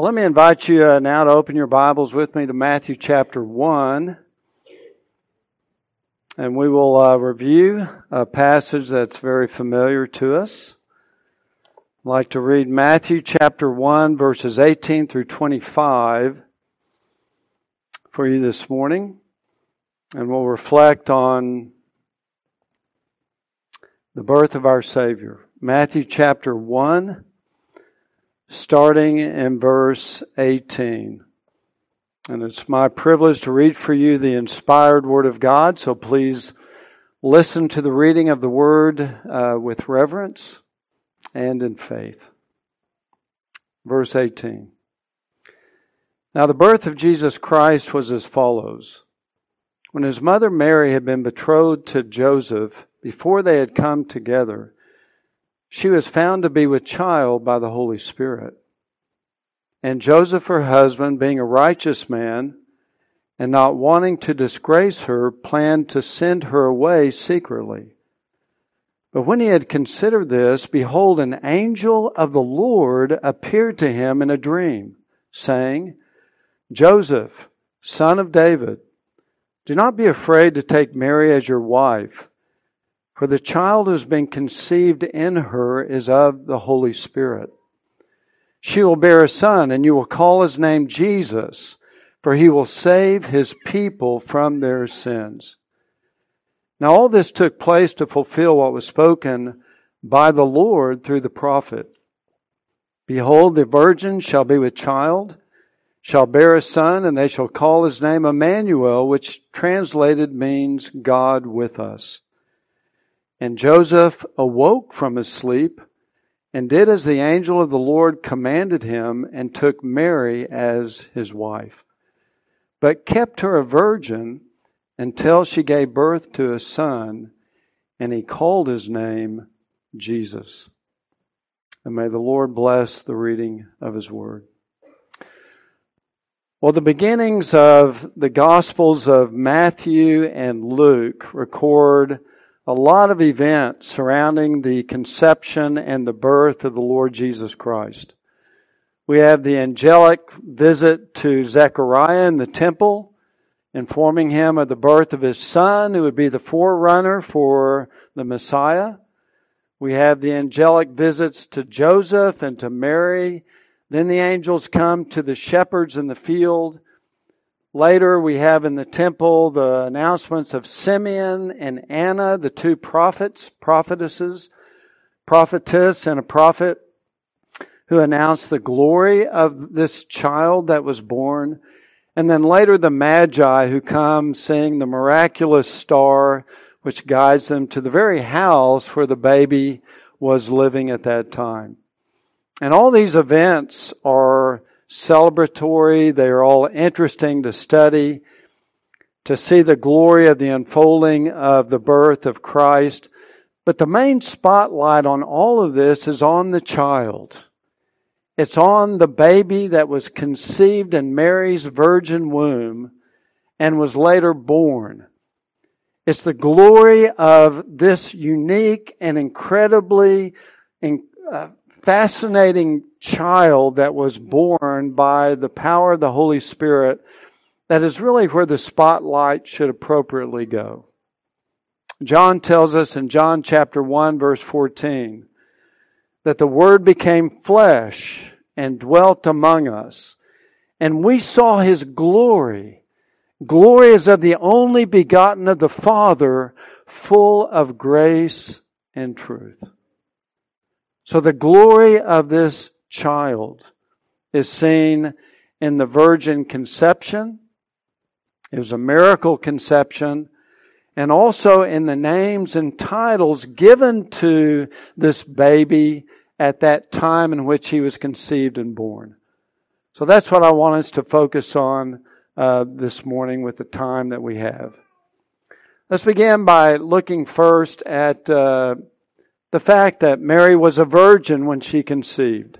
Well, let me invite you uh, now to open your Bibles with me to Matthew chapter 1. And we will uh, review a passage that's very familiar to us. I'd like to read Matthew chapter 1, verses 18 through 25 for you this morning. And we'll reflect on the birth of our Savior. Matthew chapter 1 starting in verse 18. And it's my privilege to read for you the inspired Word of God, so please listen to the reading of the Word uh, with reverence and in faith. Verse 18. Now, the birth of Jesus Christ was as follows. When his mother Mary had been betrothed to Joseph, before they had come together, she was found to be with child by the Holy Spirit. And Joseph, her husband, being a righteous man, and not wanting to disgrace her, planned to send her away secretly. But when he had considered this, behold, an angel of the Lord appeared to him in a dream, saying, Joseph, son of David, do not be afraid to take Mary as your wife for the child who has been conceived in her is of the Holy Spirit. She will bear a son, and you will call his name Jesus, for he will save his people from their sins. Now, all this took place to fulfill what was spoken by the Lord through the prophet. Behold, the virgin shall be with child, shall bear a son, and they shall call his name Emmanuel, which translated means God with us. And Joseph awoke from his sleep and did as the angel of the Lord commanded him and took Mary as his wife, but kept her a virgin until she gave birth to a son, and he called his name Jesus. And may the Lord bless the reading of his word. Well, the beginnings of the Gospels of Matthew and Luke record a lot of events surrounding the conception and the birth of the Lord Jesus Christ. We have the angelic visit to Zechariah in the temple, informing him of the birth of his son, who would be the forerunner for the Messiah. We have the angelic visits to Joseph and to Mary. Then the angels come to the shepherds in the field Later, we have in the temple the announcements of Simeon and Anna, the two prophets, prophetesses, prophetess and a prophet, who announced the glory of this child that was born. And then later, the Magi who come seeing the miraculous star which guides them to the very house where the baby was living at that time. And all these events are celebratory. They are all interesting to study, to see the glory of the unfolding of the birth of Christ. But the main spotlight on all of this is on the child. It's on the baby that was conceived in Mary's virgin womb and was later born. It's the glory of this unique and incredibly uh, fascinating child that was born by the power of the Holy Spirit that is really where the spotlight should appropriately go. John tells us in John chapter 1 verse 14 that the Word became flesh and dwelt among us, and we saw His glory. Glory is of the only begotten of the Father, full of grace and truth. So the glory of this child is seen in the virgin conception. It was a miracle conception. And also in the names and titles given to this baby at that time in which he was conceived and born. So that's what I want us to focus on uh, this morning with the time that we have. Let's begin by looking first at uh, the fact that Mary was a virgin when she conceived.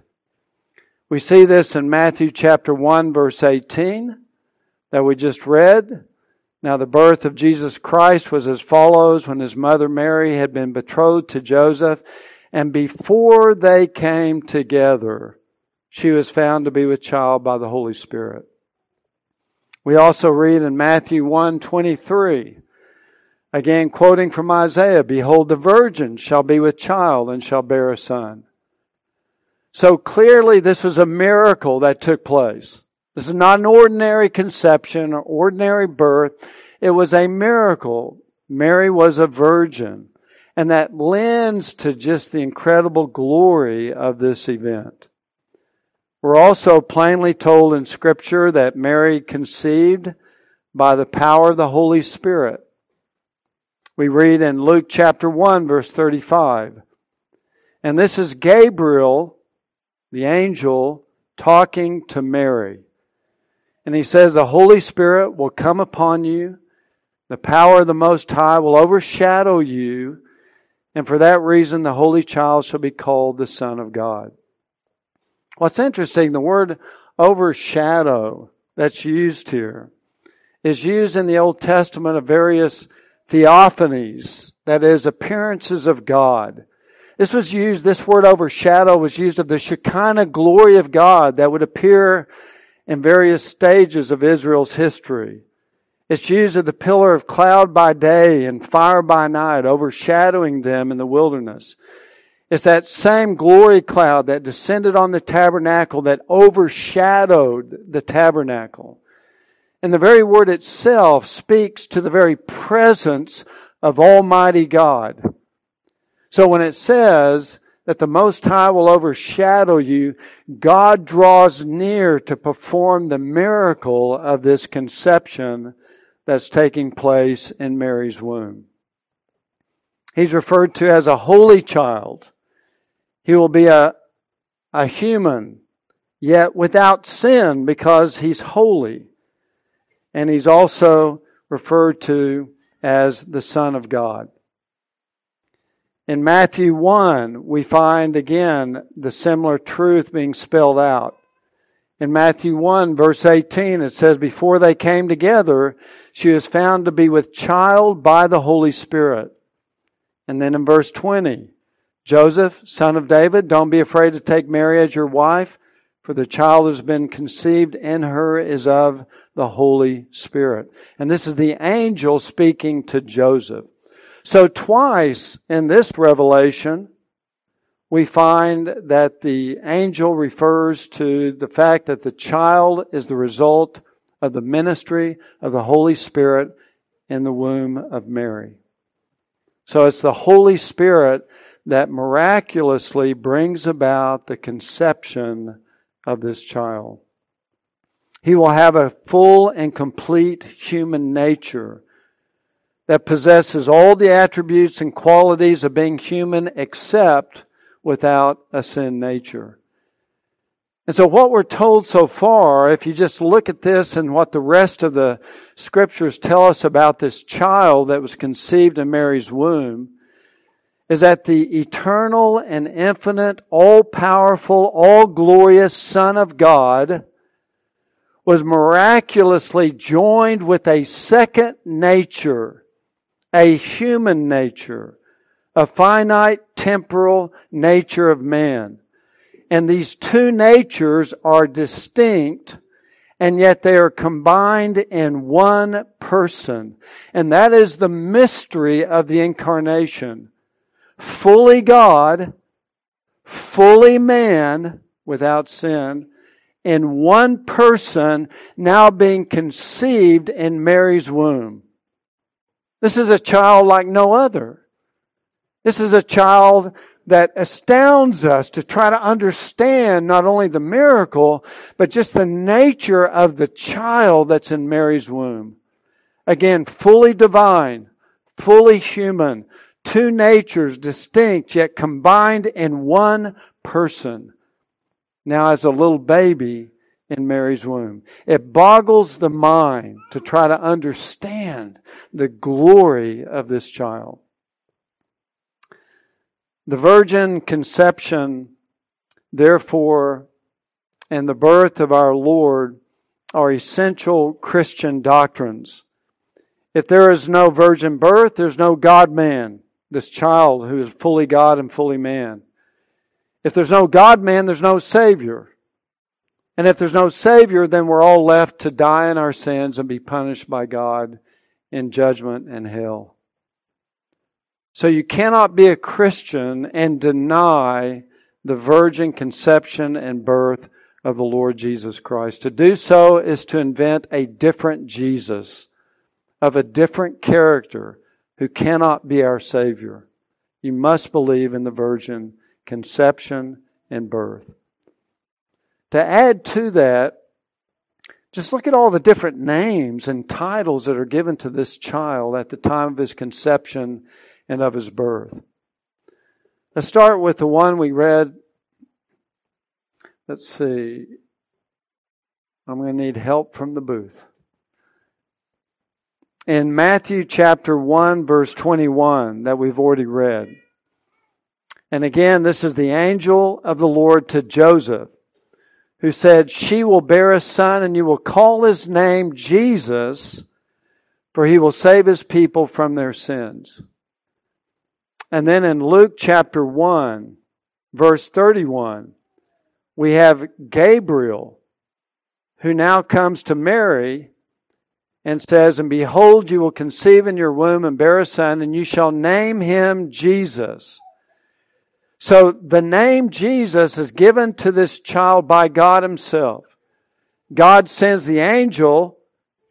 We see this in Matthew chapter 1 verse 18 that we just read. Now the birth of Jesus Christ was as follows when his mother Mary had been betrothed to Joseph and before they came together she was found to be with child by the Holy Spirit. We also read in Matthew 1 23, again quoting from Isaiah, Behold, the virgin shall be with child and shall bear a son. So clearly, this was a miracle that took place. This is not an ordinary conception or ordinary birth. It was a miracle. Mary was a virgin. And that lends to just the incredible glory of this event. We're also plainly told in Scripture that Mary conceived by the power of the Holy Spirit. We read in Luke chapter 1, verse 35. And this is Gabriel, the angel, talking to Mary. And he says, The Holy Spirit will come upon you, the power of the Most High will overshadow you, and for that reason the Holy Child shall be called the Son of God. What's interesting, the word overshadow that's used here is used in the Old Testament of various theophanies, that is, appearances of God. This was used, this word overshadow was used of the Shekinah glory of God that would appear in various stages of Israel's history. It's used of the pillar of cloud by day and fire by night, overshadowing them in the wilderness. It's that same glory cloud that descended on the tabernacle that overshadowed the tabernacle. And the very word itself speaks to the very presence of Almighty God. So when it says that the Most High will overshadow you, God draws near to perform the miracle of this conception that's taking place in Mary's womb. He's referred to as a holy child. He will be a, a human, yet without sin because he's holy. And he's also referred to as the Son of God. In Matthew 1, we find again the similar truth being spelled out. In Matthew 1, verse 18, it says, Before they came together, she was found to be with child by the Holy Spirit. And then in verse 20, Joseph, son of David, don't be afraid to take Mary as your wife, for the child has been conceived in her is of the Holy Spirit. And this is the angel speaking to Joseph. So, twice in this revelation, we find that the angel refers to the fact that the child is the result of the ministry of the Holy Spirit in the womb of Mary. So it's the Holy Spirit that miraculously brings about the conception of this child. He will have a full and complete human nature that possesses all the attributes and qualities of being human except without a sin nature. And so, what we're told so far, if you just look at this and what the rest of the scriptures tell us about this child that was conceived in Mary's womb, is that the eternal and infinite, all powerful, all glorious Son of God was miraculously joined with a second nature, a human nature a finite temporal nature of man. And these two natures are distinct, and yet they are combined in one person. And that is the mystery of the incarnation. Fully God, fully man without sin, in one person now being conceived in Mary's womb. This is a child like no other. This is a child that astounds us to try to understand not only the miracle, but just the nature of the child that's in Mary's womb. Again, fully divine, fully human, two natures distinct yet combined in one person. Now, as a little baby in Mary's womb, it boggles the mind to try to understand the glory of this child. The virgin conception, therefore, and the birth of our Lord are essential Christian doctrines. If there is no virgin birth, there's no God man, this child who is fully God and fully man. If there's no God man, there's no Savior. And if there's no Savior, then we're all left to die in our sins and be punished by God in judgment and hell. So you cannot be a Christian and deny the virgin conception and birth of the Lord Jesus Christ. To do so is to invent a different Jesus of a different character who cannot be our Savior. You must believe in the virgin conception and birth. To add to that, just look at all the different names and titles that are given to this child at the time of his conception and of his birth. Let's start with the one we read. Let's see. I'm going to need help from the booth. In Matthew chapter 1, verse 21, that we've already read. And again, this is the angel of the Lord to Joseph who said, She will bear a son, and you will call his name Jesus, for he will save his people from their sins. And then in Luke chapter 1, verse 31, we have Gabriel, who now comes to Mary and says, And behold, you will conceive in your womb and bear a son, and you shall name him Jesus so the name Jesus is given to this child by God Himself. God sends the angel,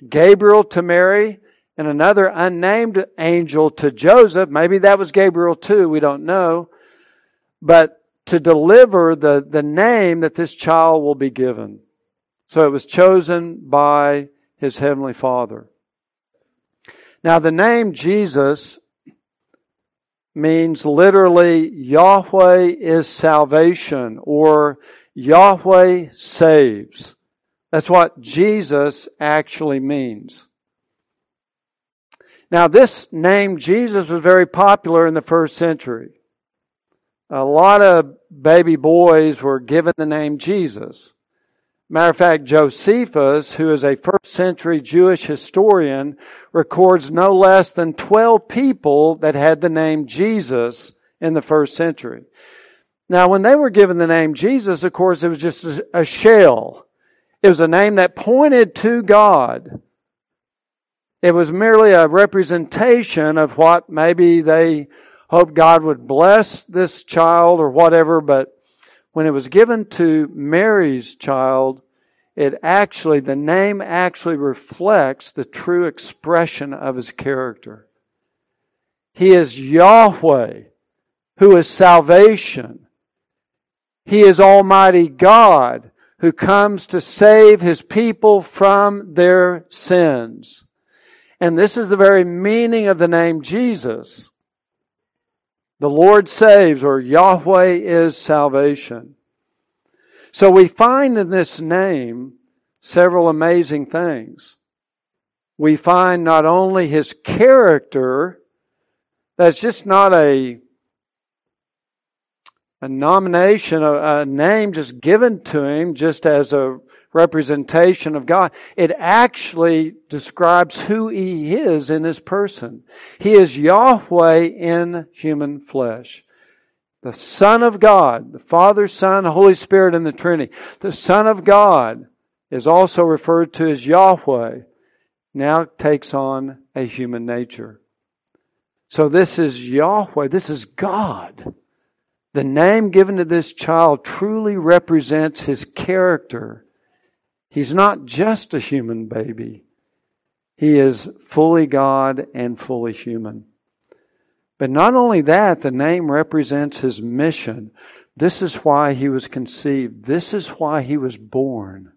Gabriel, to Mary, and another unnamed angel to Joseph. Maybe that was Gabriel too, we don't know. But to deliver the, the name that this child will be given. So it was chosen by his heavenly Father. Now, the name Jesus means literally Yahweh is salvation or Yahweh saves. That's what Jesus actually means. Now, this name Jesus was very popular in the first century. A lot of baby boys were given the name Jesus. Matter of fact, Josephus, who is a first century Jewish historian, records no less than 12 people that had the name Jesus in the first century. Now, when they were given the name Jesus, of course, it was just a shell. It was a name that pointed to God. It was merely a representation of what maybe they hoped God would bless this child or whatever, but when it was given to Mary's child, it actually, the name actually reflects the true expression of his character. He is Yahweh, who is salvation. He is Almighty God, who comes to save his people from their sins. And this is the very meaning of the name Jesus. The Lord saves, or Yahweh is salvation. So we find in this name several amazing things. We find not only his character, that's just not a, a nomination, a, a name just given to him just as a representation of God. It actually describes who He is in His person. He is Yahweh in human flesh. The Son of God, the Father, Son, Holy Spirit in the Trinity. The Son of God is also referred to as Yahweh, now takes on a human nature. So this is Yahweh, this is God. The name given to this child truly represents his character He's not just a human baby, he is fully God and fully human. But not only that, the name represents his mission. This is why he was conceived. This is why he was born.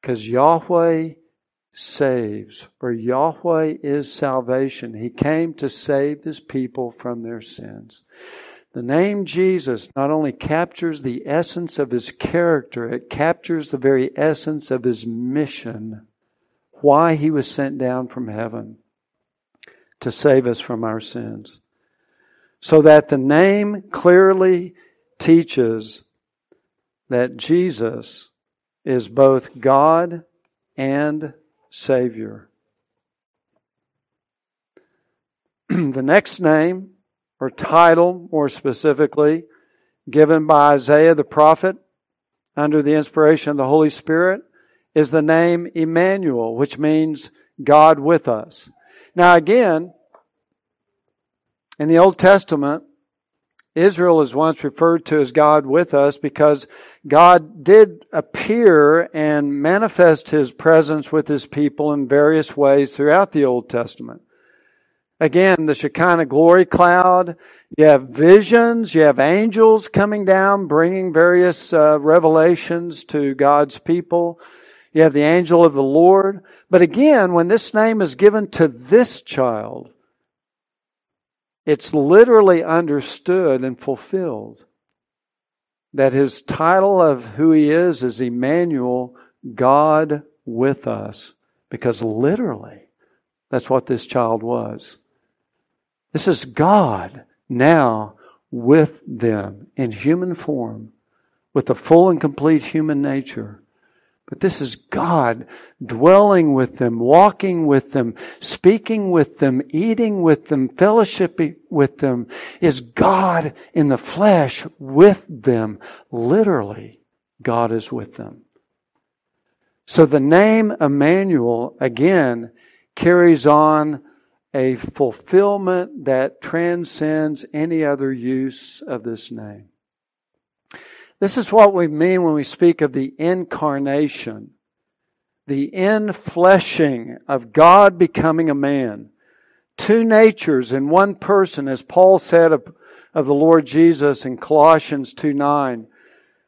Because Yahweh saves, or Yahweh is salvation. He came to save his people from their sins. The name Jesus not only captures the essence of his character, it captures the very essence of his mission, why he was sent down from heaven to save us from our sins. So that the name clearly teaches that Jesus is both God and Savior. the next name or title, more specifically, given by Isaiah the prophet. under the inspiration of the Holy Spirit is the name Emmanuel, which means God with us. Now, again, in the Old Testament, Israel is once referred to as God with us because God did appear and manifest his presence with his people in various ways throughout the Old Testament. Again, the Shekinah glory cloud. You have visions. You have angels coming down, bringing various uh, revelations to God's people. You have the angel of the Lord. But again, when this name is given to this child, it's literally understood and fulfilled that his title of who he is is Emmanuel, God with us. Because literally, that's what this child was. This is God now with them in human form, with the full and complete human nature. But this is God dwelling with them, walking with them, speaking with them, eating with them, fellowshipping with them, is God in the flesh with them. Literally, God is with them. So the name Emmanuel, again, carries on a fulfillment that transcends any other use of this name. This is what we mean when we speak of the incarnation, the infleshing of God becoming a man. Two natures in one person, as Paul said of, of the Lord Jesus in Colossians 2 9.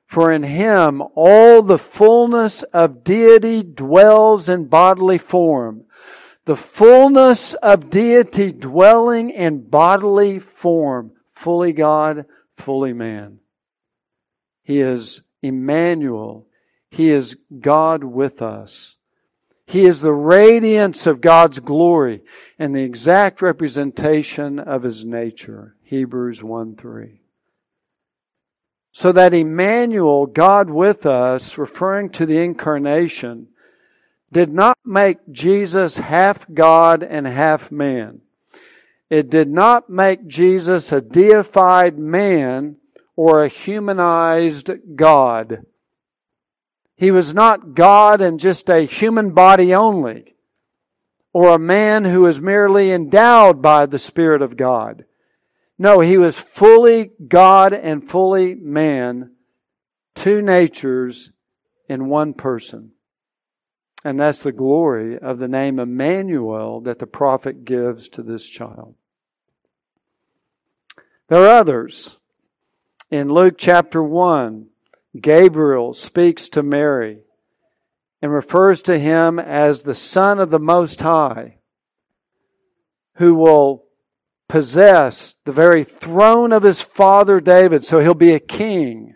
For in him all the fullness of deity dwells in bodily form. The fullness of deity dwelling in bodily form. Fully God, fully man. He is Emmanuel. He is God with us. He is the radiance of God's glory and the exact representation of His nature. Hebrews 1 3. So that Emmanuel, God with us, referring to the incarnation, did not make Jesus half God and half man. It did not make Jesus a deified man or a humanized God. He was not God in just a human body only, or a man who was merely endowed by the Spirit of God. No, he was fully God and fully man, two natures in one person. And that's the glory of the name Emmanuel that the prophet gives to this child. There are others. In Luke chapter 1, Gabriel speaks to Mary and refers to him as the Son of the Most High, who will possess the very throne of his father David, so he'll be a king.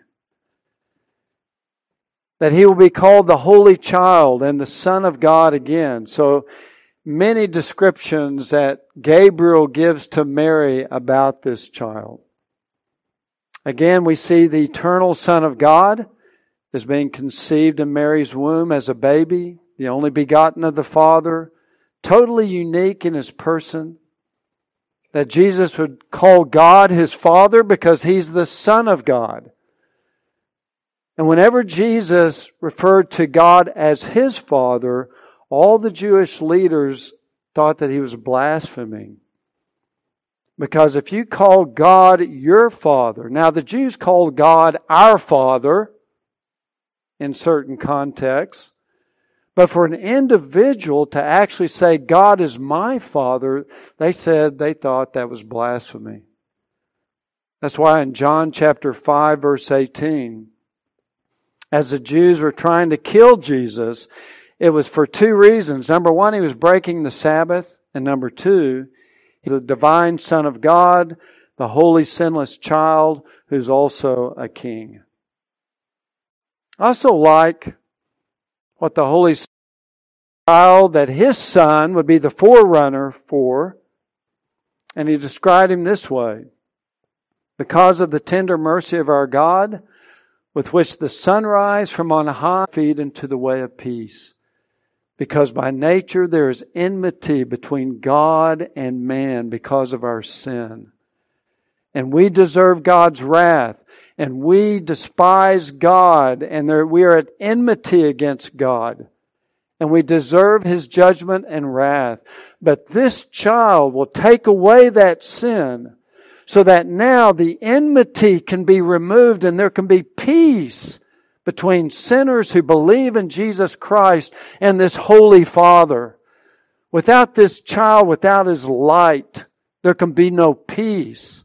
That he will be called the Holy Child and the Son of God again. So many descriptions that Gabriel gives to Mary about this child. Again, we see the eternal Son of God is being conceived in Mary's womb as a baby, the only begotten of the Father, totally unique in his person. That Jesus would call God his Father because he's the Son of God. And whenever Jesus referred to God as his Father, all the Jewish leaders thought that he was blaspheming. Because if you call God your Father, now the Jews called God our Father in certain contexts, but for an individual to actually say, God is my Father, they said they thought that was blasphemy. That's why in John chapter 5, verse 18, as the Jews were trying to kill Jesus, it was for two reasons. Number one, he was breaking the Sabbath, and number two, the divine Son of God, the holy, sinless child who's also a king. I also like what the Holy Child that his son would be the forerunner for. And he described him this way Because of the tender mercy of our God, with which the sunrise from on high feed into the way of peace because by nature there is enmity between God and man because of our sin. And we deserve God's wrath. and we despise God and there, we are at enmity against God and we deserve his judgment and wrath. But this child will take away that sin so that now the enmity can be removed and there can be peace between sinners who believe in Jesus Christ and this Holy Father. Without this child, without his light, there can be no peace.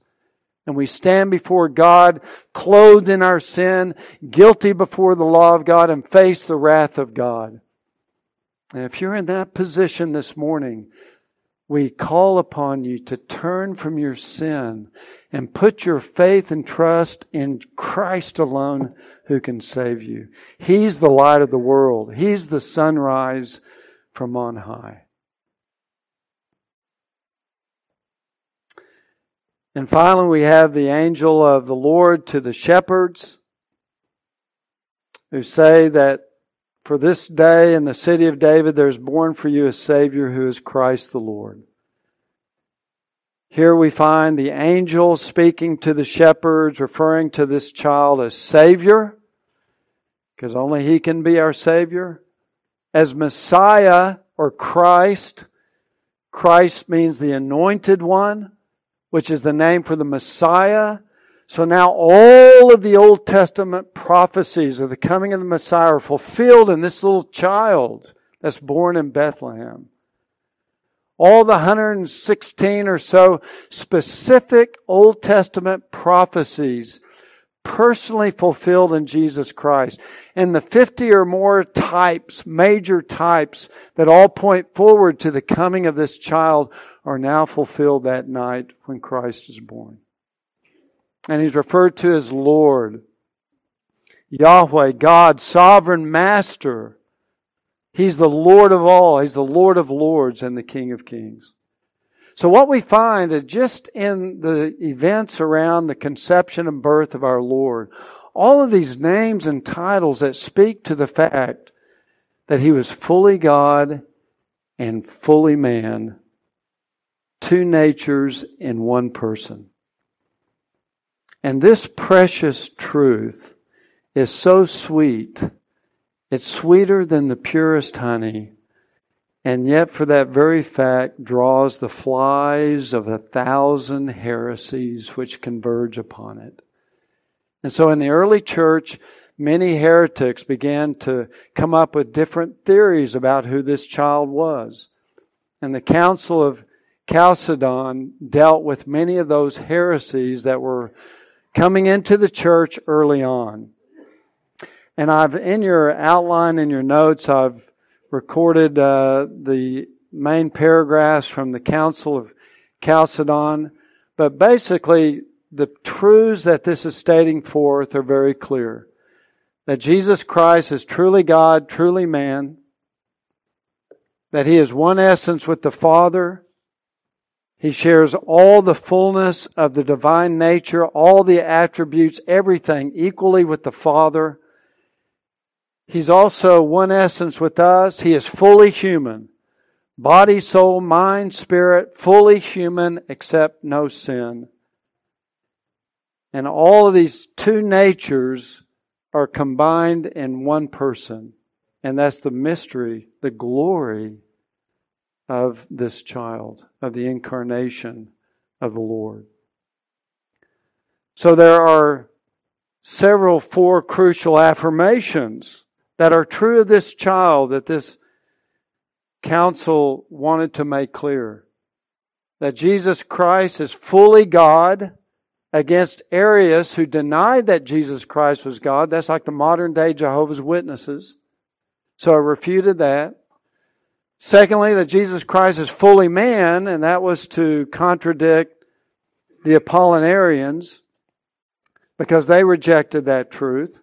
And we stand before God, clothed in our sin, guilty before the law of God, and face the wrath of God. And if you're in that position this morning, we call upon you to turn from your sin and put your faith and trust in Christ alone who can save you. He's the light of the world. He's the sunrise from on high. And finally, we have the angel of the Lord to the shepherds who say that for this day in the city of David there is born for you a Savior who is Christ the Lord. Here we find the angel speaking to the shepherds, referring to this child as Savior, because only He can be our Savior. As Messiah or Christ, Christ means the anointed one, which is the name for the Messiah so now all of the Old Testament prophecies of the coming of the Messiah are fulfilled in this little child that's born in Bethlehem. All the 116 or so specific Old Testament prophecies personally fulfilled in Jesus Christ. And the 50 or more types, major types, that all point forward to the coming of this child are now fulfilled that night when Christ is born and he's referred to as Lord. Yahweh, God, sovereign master. He's the Lord of all. He's the Lord of lords and the King of kings. So, what we find is just in the events around the conception and birth of our Lord, all of these names and titles that speak to the fact that He was fully God and fully man, two natures in one person. And this precious truth is so sweet. It's sweeter than the purest honey. And yet, for that very fact, draws the flies of a thousand heresies which converge upon it. And so, in the early church, many heretics began to come up with different theories about who this child was. And the Council of Chalcedon dealt with many of those heresies that were coming into the church early on. And I've, in your outline, in your notes, I've recorded uh, the main paragraphs from the Council of Chalcedon. But basically, the truths that this is stating forth are very clear. That Jesus Christ is truly God, truly man. That he is one essence with the Father he shares all the fullness of the divine nature, all the attributes, everything equally with the Father. He's also one essence with us. He is fully human. Body, soul, mind, spirit, fully human except no sin. And all of these two natures are combined in one person. And that's the mystery, the glory of this child, of the incarnation of the Lord. So there are several four crucial affirmations that are true of this child that this council wanted to make clear. That Jesus Christ is fully God against Arius who denied that Jesus Christ was God. That's like the modern day Jehovah's Witnesses. So I refuted that. Secondly, that Jesus Christ is fully man, and that was to contradict the Apollinarians because they rejected that truth.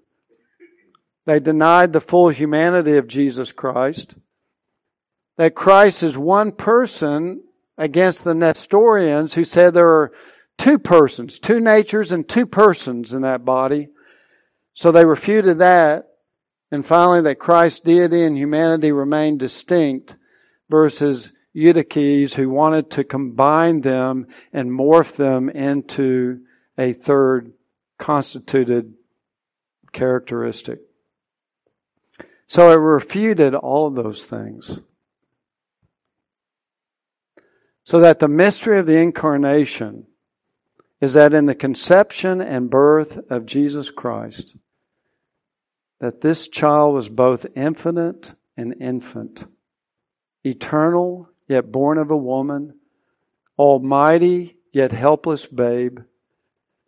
They denied the full humanity of Jesus Christ. That Christ is one person against the Nestorians who said there are two persons, two natures, and two persons in that body. So they refuted that. And finally, that Christ's deity and humanity remain distinct versus Eutyches who wanted to combine them and morph them into a third constituted characteristic. So it refuted all of those things. So that the mystery of the incarnation is that in the conception and birth of Jesus Christ, that this child was both infinite and infant, eternal yet born of a woman, almighty yet helpless babe,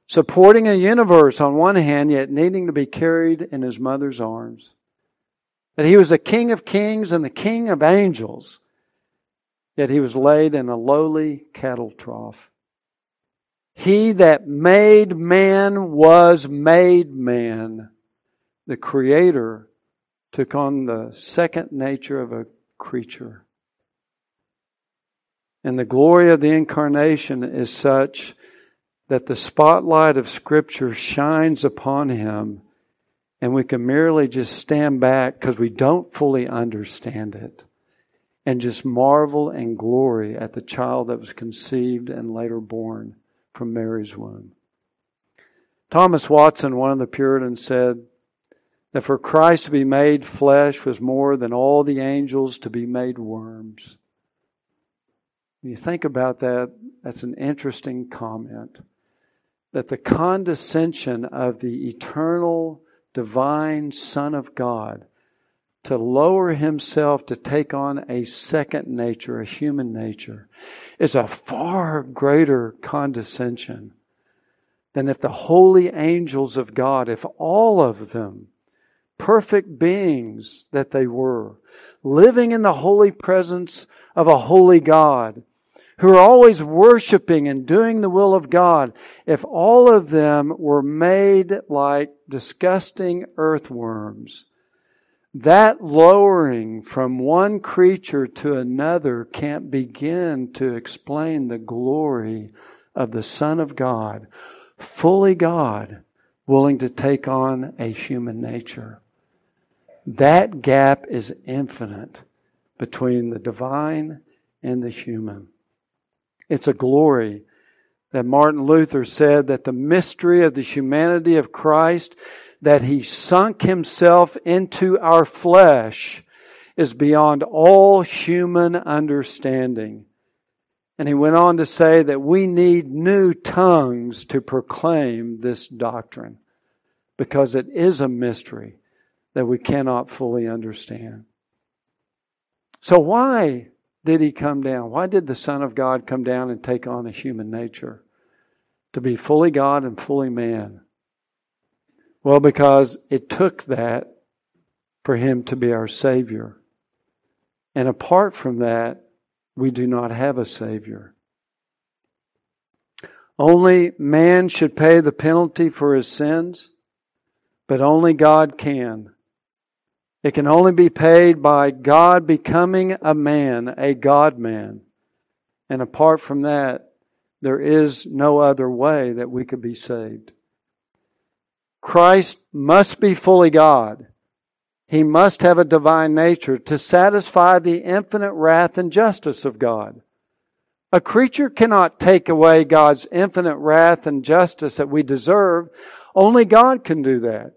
supporting a universe on one hand yet needing to be carried in his mother's arms. That he was the King of kings and the King of angels, yet he was laid in a lowly cattle trough. He that made man was made man. The Creator took on the second nature of a creature. And the glory of the incarnation is such that the spotlight of Scripture shines upon him, and we can merely just stand back because we don't fully understand it and just marvel and glory at the child that was conceived and later born from Mary's womb. Thomas Watson, one of the Puritans, said that for Christ to be made flesh was more than all the angels to be made worms. When you think about that, that's an interesting comment. That the condescension of the eternal, divine Son of God to lower himself to take on a second nature, a human nature, is a far greater condescension than if the holy angels of God, if all of them, perfect beings that they were, living in the holy presence of a holy God, who are always worshiping and doing the will of God, if all of them were made like disgusting earthworms, that lowering from one creature to another can't begin to explain the glory of the Son of God, fully God, willing to take on a human nature. That gap is infinite between the divine and the human. It's a glory that Martin Luther said that the mystery of the humanity of Christ that he sunk himself into our flesh is beyond all human understanding. And he went on to say that we need new tongues to proclaim this doctrine because it is a mystery that we cannot fully understand. So, why did he come down? Why did the Son of God come down and take on a human nature? To be fully God and fully man. Well, because it took that for him to be our Savior. And apart from that, we do not have a Savior. Only man should pay the penalty for his sins, but only God can. It can only be paid by God becoming a man, a God man. And apart from that, there is no other way that we could be saved. Christ must be fully God. He must have a divine nature to satisfy the infinite wrath and justice of God. A creature cannot take away God's infinite wrath and justice that we deserve. Only God can do that.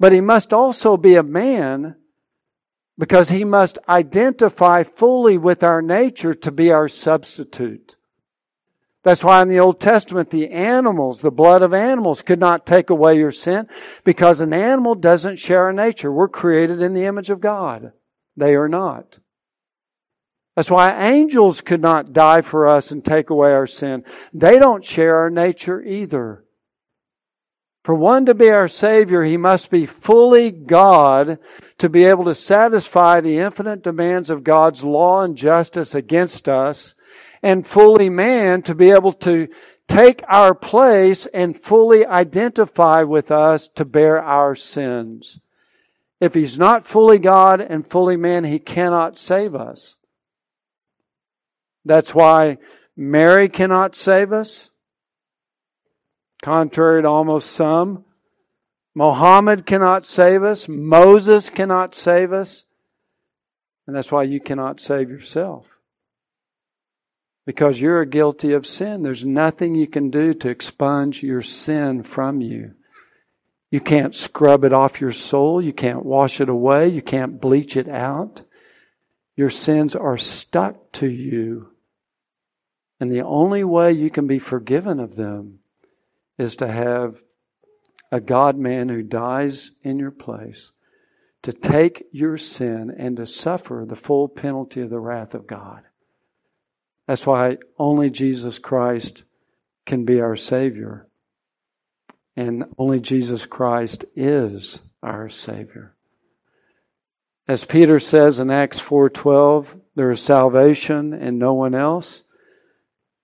But he must also be a man because he must identify fully with our nature to be our substitute. That's why in the Old Testament, the animals, the blood of animals, could not take away your sin because an animal doesn't share our nature. We're created in the image of God. They are not. That's why angels could not die for us and take away our sin. They don't share our nature either. For one to be our Savior, he must be fully God to be able to satisfy the infinite demands of God's law and justice against us and fully man to be able to take our place and fully identify with us to bear our sins. If he's not fully God and fully man, he cannot save us. That's why Mary cannot save us, contrary to almost some. Mohammed cannot save us. Moses cannot save us. And that's why you cannot save yourself because you're guilty of sin. There's nothing you can do to expunge your sin from you. You can't scrub it off your soul. You can't wash it away. You can't bleach it out. Your sins are stuck to you. And the only way you can be forgiven of them is to have a God man who dies in your place to take your sin and to suffer the full penalty of the wrath of God. That's why only Jesus Christ can be our Savior. And only Jesus Christ is our Savior. As Peter says in Acts 4:12, there is salvation in no one else.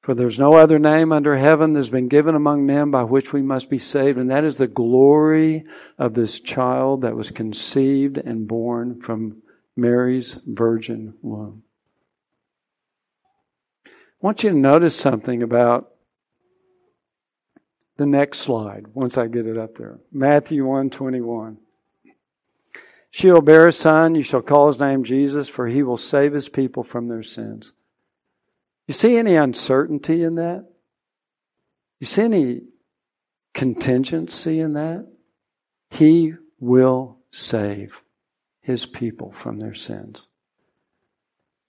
For there's no other name under heaven that's been given among men by which we must be saved, and that is the glory of this child that was conceived and born from Mary's virgin womb. I want you to notice something about the next slide once I get it up there. Matthew 121. She will bear a son, you shall call his name Jesus, for he will save his people from their sins. You see any uncertainty in that? You see any contingency in that? He will save his people from their sins.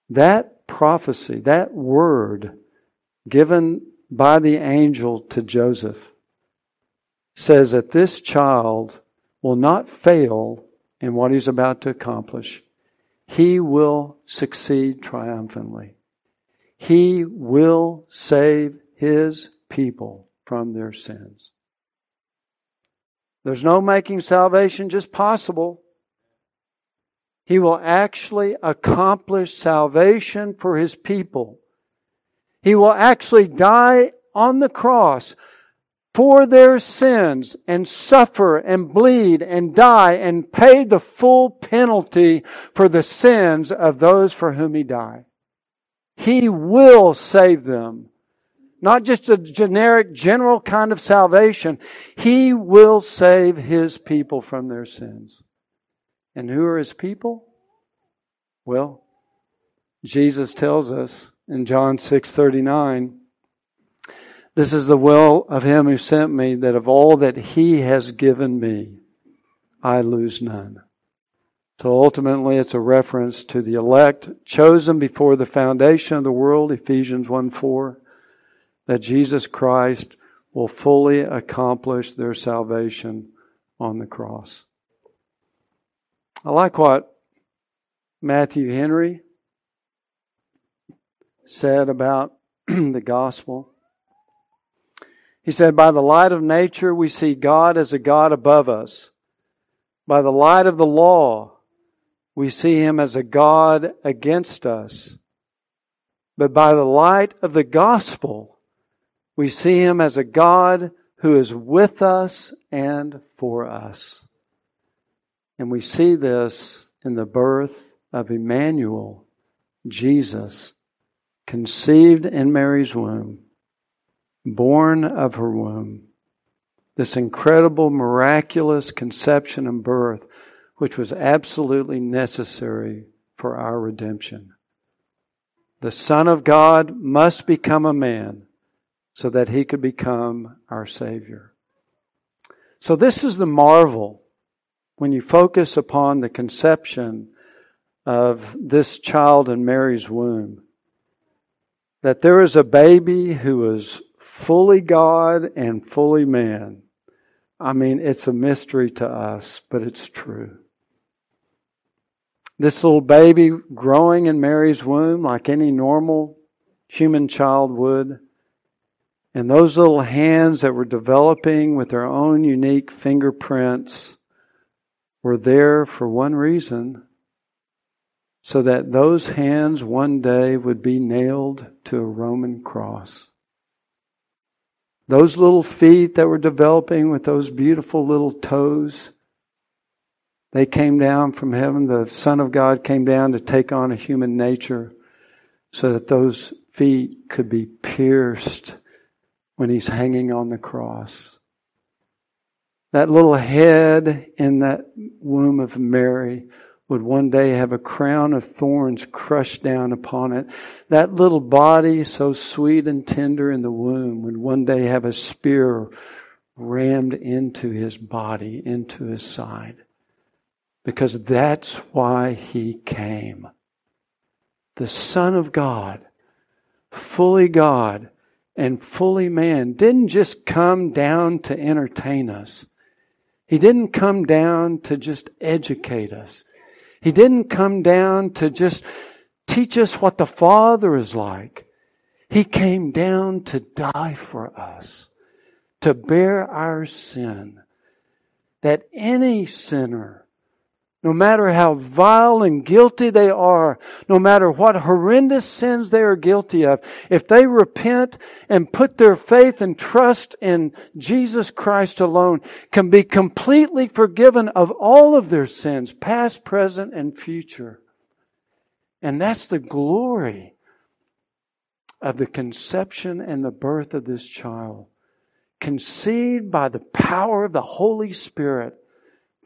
That prophecy, that word given by the angel to Joseph, says that this child will not fail in what he's about to accomplish. He will succeed triumphantly. He will save his people from their sins. There's no making salvation just possible. He will actually accomplish salvation for his people. He will actually die on the cross for their sins and suffer and bleed and die and pay the full penalty for the sins of those for whom he died. He will save them. Not just a generic, general kind of salvation. He will save His people from their sins. And who are His people? Well, Jesus tells us in John 6 39, this is the will of him who sent me, that of all that he has given me, I lose none. So ultimately, it's a reference to the elect chosen before the foundation of the world, Ephesians 1 4, that Jesus Christ will fully accomplish their salvation on the cross. I like what Matthew Henry said about the gospel. He said, By the light of nature, we see God as a God above us. By the light of the law, we see him as a God against us. But by the light of the gospel, we see him as a God who is with us and for us. And we see this in the birth of Emmanuel, Jesus, conceived in Mary's womb, born of her womb. This incredible, miraculous conception and birth which was absolutely necessary for our redemption. The Son of God must become a man so that he could become our Savior. So, this is the marvel when you focus upon the conception of this child in Mary's womb. That there is a baby who is fully God and fully man. I mean, it's a mystery to us, but it's true. This little baby growing in Mary's womb like any normal human child would. And those little hands that were developing with their own unique fingerprints were there for one reason so that those hands one day would be nailed to a Roman cross. Those little feet that were developing with those beautiful little toes they came down from heaven. The Son of God came down to take on a human nature so that those feet could be pierced when he's hanging on the cross. That little head in that womb of Mary would one day have a crown of thorns crushed down upon it. That little body, so sweet and tender in the womb, would one day have a spear rammed into his body, into his side. Because that's why he came. The Son of God, fully God and fully man, didn't just come down to entertain us. He didn't come down to just educate us. He didn't come down to just teach us what the Father is like. He came down to die for us, to bear our sin, that any sinner no matter how vile and guilty they are, no matter what horrendous sins they are guilty of, if they repent and put their faith and trust in Jesus Christ alone, can be completely forgiven of all of their sins, past, present, and future. And that's the glory of the conception and the birth of this child. Conceived by the power of the Holy Spirit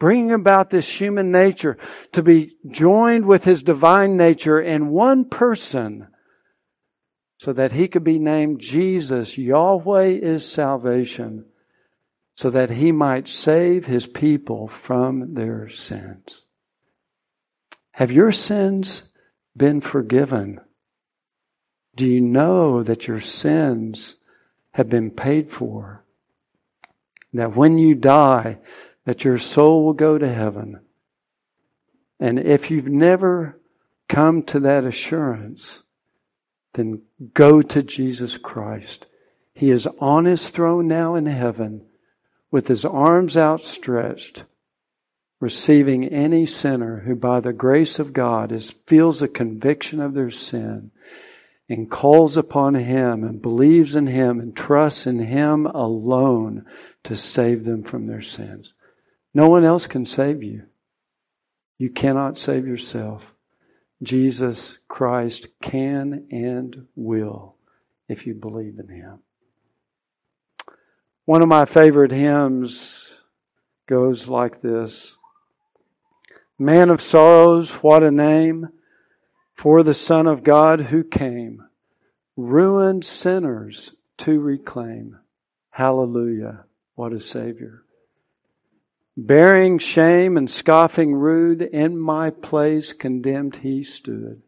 bringing about this human nature to be joined with his divine nature in one person so that he could be named Jesus. Yahweh is salvation so that he might save his people from their sins. Have your sins been forgiven? Do you know that your sins have been paid for? That when you die, that your soul will go to heaven. And if you've never come to that assurance, then go to Jesus Christ. He is on his throne now in heaven with his arms outstretched, receiving any sinner who, by the grace of God, is, feels a conviction of their sin and calls upon him and believes in him and trusts in him alone to save them from their sins. No one else can save you. You cannot save yourself. Jesus Christ can and will if you believe in Him. One of my favorite hymns goes like this Man of sorrows, what a name for the Son of God who came, ruined sinners to reclaim. Hallelujah, what a Savior. Bearing shame and scoffing rude, in my place condemned he stood.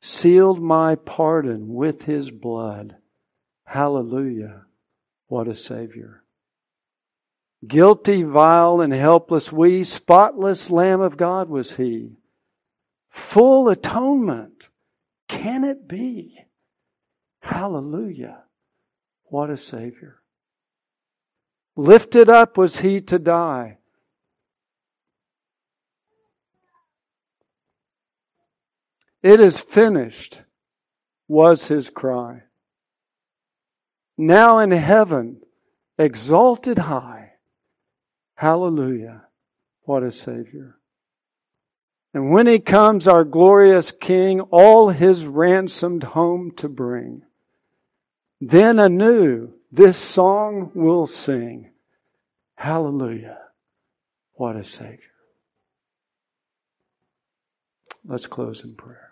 Sealed my pardon with his blood. Hallelujah. What a Savior. Guilty, vile, and helpless we, spotless Lamb of God was he. Full atonement. Can it be? Hallelujah. What a Savior. Lifted up was he to die It is finished, was his cry. Now in heaven, exalted high. Hallelujah. What a Savior. And when he comes, our glorious King, all his ransomed home to bring, then anew this song will sing. Hallelujah. What a Savior. Let's close in prayer.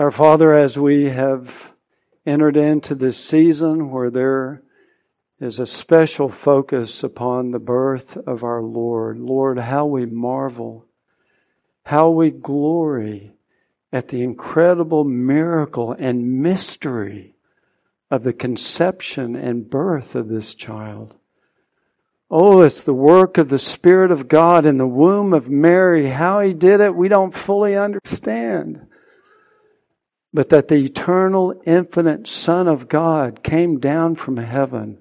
Our Father, as we have entered into this season where there is a special focus upon the birth of our Lord, Lord, how we marvel, how we glory at the incredible miracle and mystery of the conception and birth of this child. Oh, it's the work of the Spirit of God in the womb of Mary. How He did it, we don't fully understand but that the eternal, infinite Son of God came down from heaven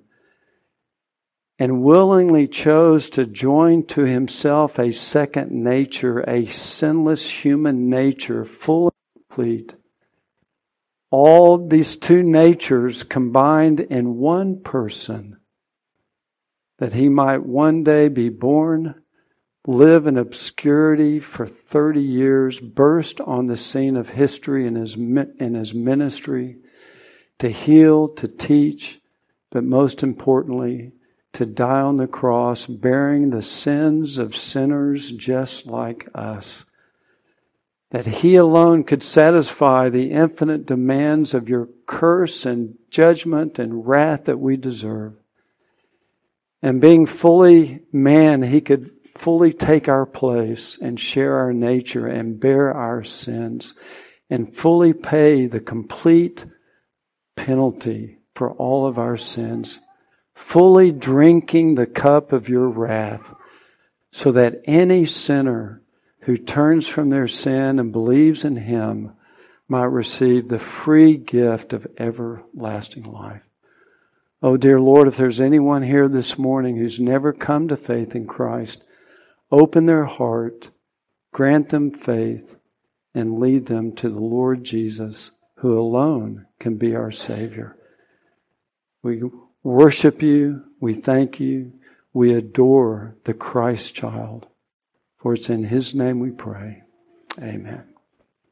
and willingly chose to join to himself a second nature, a sinless human nature, full and complete. All these two natures combined in one person, that he might one day be born live in obscurity for 30 years, burst on the scene of history in his, in his ministry to heal, to teach, but most importantly, to die on the cross, bearing the sins of sinners just like us. That He alone could satisfy the infinite demands of your curse and judgment and wrath that we deserve. And being fully man, He could fully take our place and share our nature and bear our sins and fully pay the complete penalty for all of our sins, fully drinking the cup of your wrath, so that any sinner who turns from their sin and believes in him might receive the free gift of everlasting life. Oh, dear Lord, if there's anyone here this morning who's never come to faith in Christ, open their heart, grant them faith, and lead them to the Lord Jesus, who alone can be our Savior. We worship you, we thank you, we adore the Christ child. For it's in His name we pray. Amen.